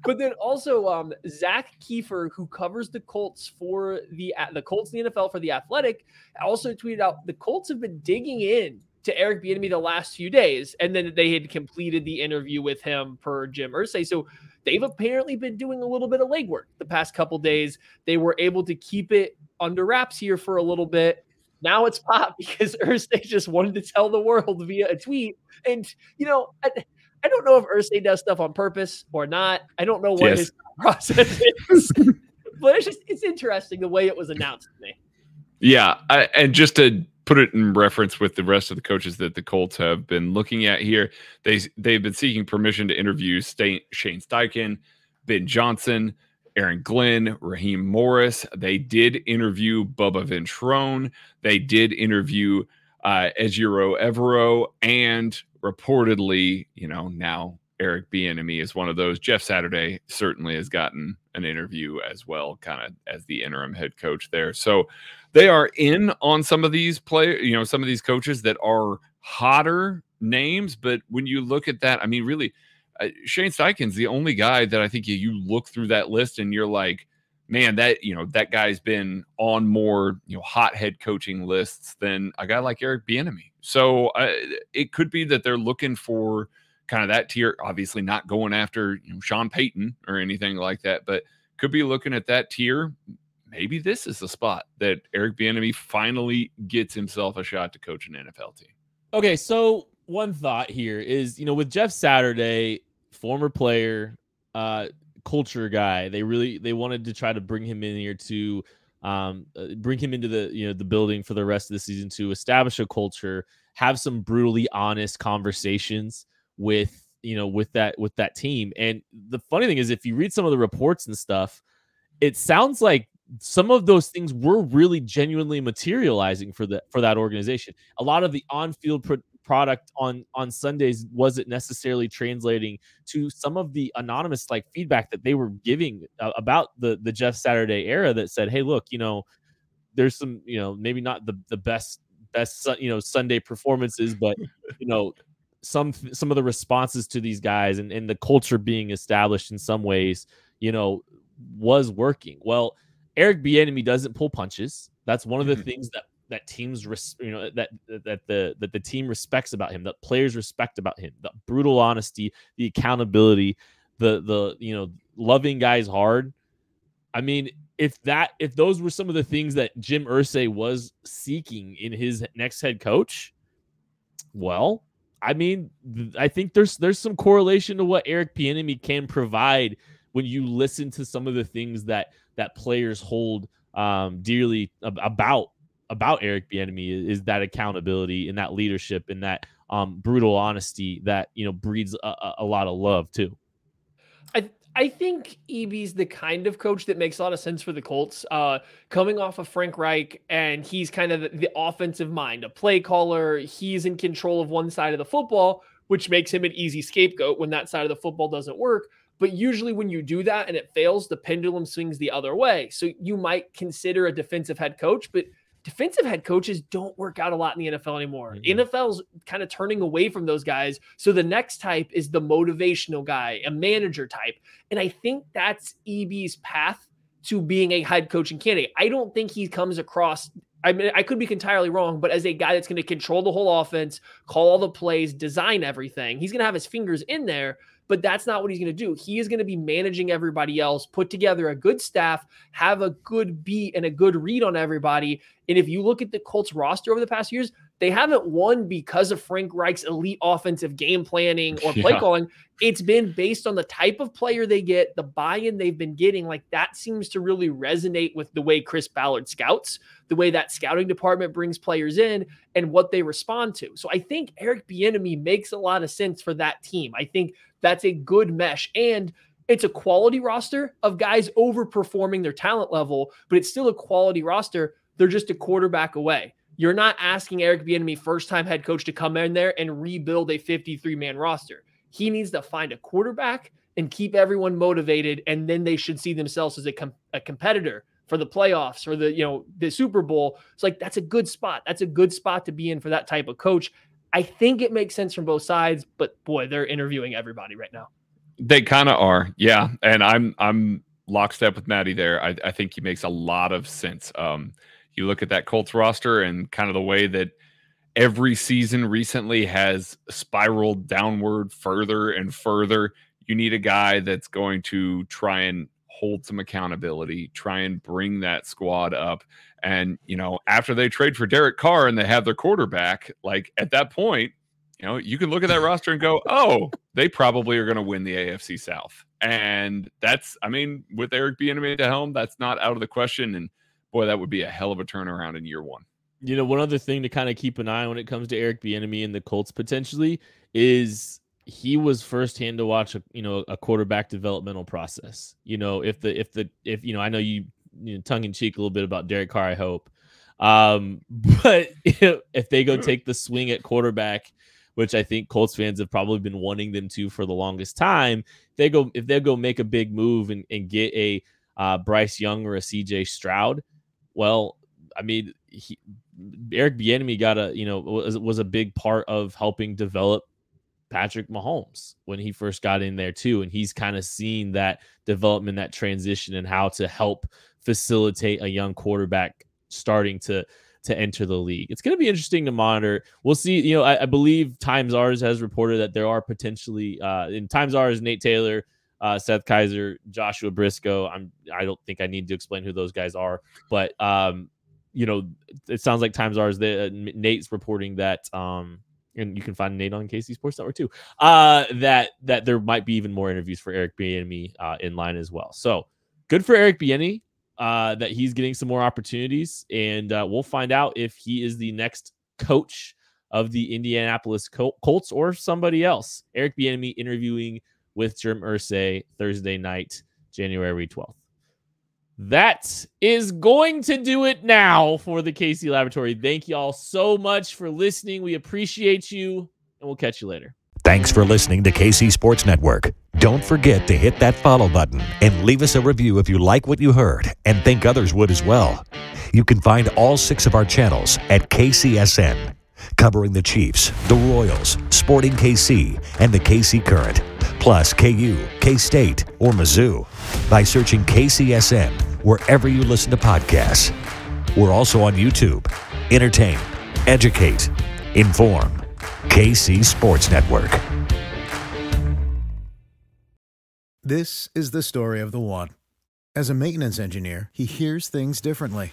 but then also um Zak Keefer, who covers the Colts for the the Colts in the NFL for the Athletic, also tweeted out the Colts have been digging in to Eric Bieniemy the last few days, and then they had completed the interview with him per Jim Irsay. So they've apparently been doing a little bit of legwork the past couple days. They were able to keep it under wraps here for a little bit. Now it's pop <laughs> because Irsay just wanted to tell the world via a tweet. And you know, I, I don't know if Irsay does stuff on purpose or not. I don't know what Yes. his <laughs> process is, but it's just it's interesting the way it was announced to me. Yeah, I, and just to put it in reference with the rest of the coaches that the Colts have been looking at here, they they've been seeking permission to interview Sta- Shane Steichen, Ben Johnson, Aaron Glenn, Raheem Morris. They did interview Bubba Ventrone. They did interview uh, Ejiro Evero, and reportedly, you know, now Eric Bieniemy is one of those. Jeff Saturday certainly has gotten an interview as well, kind of as the interim head coach there. So they are in on some of these play, you know, some of these coaches that are hotter names. But when you look at that, I mean, really, Shane Steichen's the only guy that I think you, you look through that list and you're like, man, that you know that guy's been on more you know hot head coaching lists than a guy like Eric Bieniemy. So uh, it could be that they're looking for kind of that tier. Obviously, not going after you know Sean Payton or anything like that, but could be looking at that tier. Maybe this is the spot that Eric Bieniemy finally gets himself a shot to coach an NFL team. Okay, so one thought here is, you know, with Jeff Saturday, former player, uh, culture guy, they really they wanted to try to bring him in here to um uh, bring him into the you know the building for the rest of the season to establish a culture, have some brutally honest conversations with you know with that with that team. And the funny thing is, if you read some of the reports and stuff, it sounds like some of those things were really genuinely materializing for the for that organization. A lot of the on-field pro- product on on Sundays wasn't necessarily translating to some of the anonymous like feedback that they were giving uh, about the the Jeff Saturday era that said, "Hey, look, you know, there's some, you know, maybe not the the best best you know Sunday performances, but <laughs> you know, some some of the responses to these guys and, and the culture being established in some ways, you know, was working. Well, Eric Bieniemy doesn't pull punches. That's one of the mm-hmm. things that that teams res- you know that that the that the team respects about him, that players respect about him, the brutal honesty, the accountability, the the you know loving guys hard. I mean, if that if those were some of the things that Jim Irsay was seeking in his next head coach, well, I mean, I think there's there's some correlation to what Eric Bieniemy can provide when you listen to some of the things that that players hold um, dearly about about Eric Bieniemy is, that accountability and that leadership and that um, brutal honesty that you know breeds a, a lot of love too. I I think EB's the kind of coach that makes a lot of sense for the Colts. Uh, coming off of Frank Reich, and he's kind of the, the offensive mind, a play caller. He's in control of one side of the football, which makes him an easy scapegoat when that side of the football doesn't work. But usually, when you do that and it fails, the pendulum swings the other way. So you might consider a defensive head coach, but defensive head coaches don't work out a lot in the NFL anymore. Mm-hmm. NFL's kind of turning away from those guys. So the next type is the motivational guy, a manager type. And I think that's EB's path to being a head coaching candidate. I don't think he comes across I mean, I could be entirely wrong, but as a guy that's going to control the whole offense, call all the plays, design everything, he's going to have his fingers in there but that's not what he's going to do. He is going to be managing everybody else, put together a good staff, have a good beat and a good read on everybody. And if you look at the Colts roster over the past years, they haven't won because of Frank Reich's elite offensive game planning or play yeah. calling. It's been based on the type of player they get, the buy in they've been getting. Like that seems to really resonate with the way Chris Ballard scouts, the way that scouting department brings players in, and what they respond to. So I think Eric Bieniemy makes a lot of sense for that team. I think that's a good mesh. And it's a quality roster of guys overperforming their talent level, but it's still a quality roster. They're just a quarterback away. You're not asking Eric Bieniemy, first time head coach, to come in there and rebuild a 53 man roster. He needs to find a quarterback and keep everyone motivated, and then they should see themselves as a, com- a competitor for the playoffs or the you know the Super Bowl. It's like that's a good spot. That's a good spot to be in for that type of coach. I think it makes sense from both sides, but boy, they're interviewing everybody right now. They kind of are, yeah. And I'm I'm lockstep with Maddie there. I, I think he makes a lot of sense. Um, you look at that Colts roster and kind of the way that every season recently has spiraled downward further and further. You need a guy that's going to try and hold some accountability, try and bring that squad up. And, you know, after they trade for Derek Carr and they have their quarterback, like at that point, you know, you can look at that roster and go, oh, they probably are going to win the AFC South. And that's, I mean, with Eric Bieniemy at the helm, that's not out of the question. And boy, that would be a hell of a turnaround in year one. You know, one other thing to kind of keep an eye on when it comes to Eric Bieniemy and the Colts potentially is he was firsthand to watch a you know a quarterback developmental process. You know, if the if the if you know, I know you, you know, tongue in cheek a little bit about Derek Carr. I hope, um, <laughs> but if, if they go take the swing at quarterback, which I think Colts fans have probably been wanting them to for the longest time, they go if they go make a big move and, and get a uh, Bryce Young or a CJ Stroud, well, I mean, he, Eric Bieniemy got a you know was was a big part of helping develop Patrick Mahomes when he first got in there too. And he's kind of seen that development, that transition, and how to help facilitate a young quarterback starting to to enter the league. It's going to be interesting to monitor. We'll see. You know, I, I believe Times Ours has reported that there are potentially uh, in Times Ours, Nate Taylor, uh, Seth Keysor, Joshua Brisco. I'm. I don't think I need to explain who those guys are, but um, you know, it sounds like Times Ours. The, uh, Nate's reporting that um, and you can find Nate on KC Sports Network too. Uh, that that there might be even more interviews for Eric Bieniemy uh, in line as well. So good for Eric Bieniemy uh, that he's getting some more opportunities, and uh, we'll find out if he is the next coach of the Indianapolis Col- Colts or somebody else. Eric Bieniemy interviewing with Jim Irsay Thursday night, January twelfth. that is going to do it now for the KC Laboratory. Thank you all so much for listening. We appreciate you, and we'll catch you later. Thanks for listening to KC Sports Network. Don't forget to hit that follow button and leave us a review if you like what you heard and think others would as well. You can find all six of our channels at KCSN, covering the Chiefs, the Royals, Sporting KC, and the KC Current, plus KU, K State, or Mizzou by searching KCSN wherever you listen to podcasts. We're also on YouTube. Entertain, educate, inform. KC Sports Network. This is the story of the one. As a maintenance engineer, he hears things differently.